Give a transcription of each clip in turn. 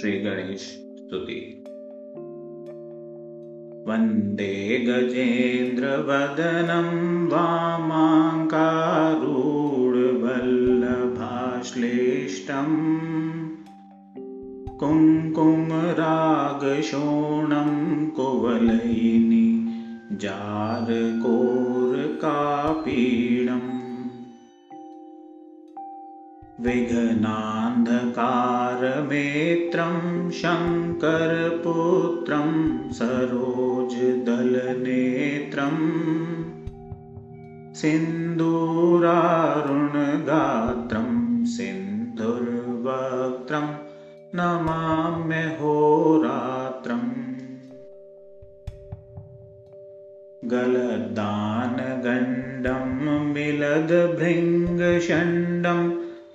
श्रीगणेशस्तुति। वन्दे गजेन्द्रवदनं वामाङ्कारूढवल्लभाश्लेष्टम् कुङ्कुमरागशोणं कुवलयिनि जारकोरकापीडम् विघ्नान्धकारमेत्रं शङ्करपुत्रं सरोजदलनेत्रम् सिन्दूरारुणगात्रं सिन्धुर्वक्त्रं नमाम्यहोरात्रम् गलदानगण्डं मिलदभृङ्गषण्डं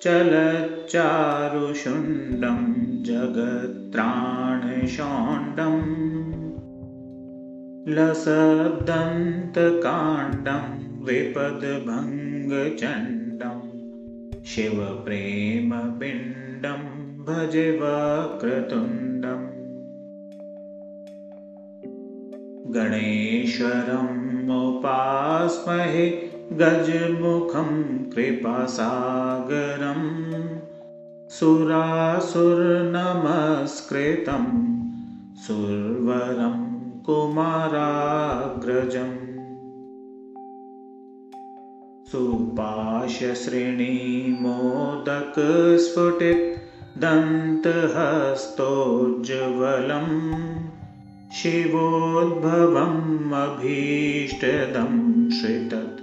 चलच्चारुषुण्डं जगत्राणशोण्डम् लसदन्तकाण्डं विपदभङ्गचण्डं शिवप्रेमपिण्डं भजे वक्रतुण्डम् गणेश्वरमुपास्महे गजमुखं कृपासागरं सुरासुरनमस्कृतं सुरवरं कुमाराग्रजम् दन्तहस्तोज्ज्वलम् शिवोद्भवम् अभीष्टदं श्रितत्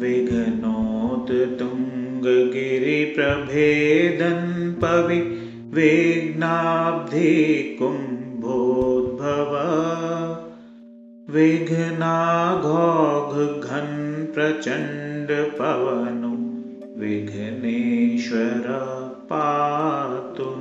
विघ्नेभ पञ्चानना विघ्नोत्तुङ्गगिरिप्रभेदन्पवि वेघ्नाब्धिकुम्भोद्भव विघ्नाघोघघन्प्रचण्डपवनो विघ्नेश्वर पातु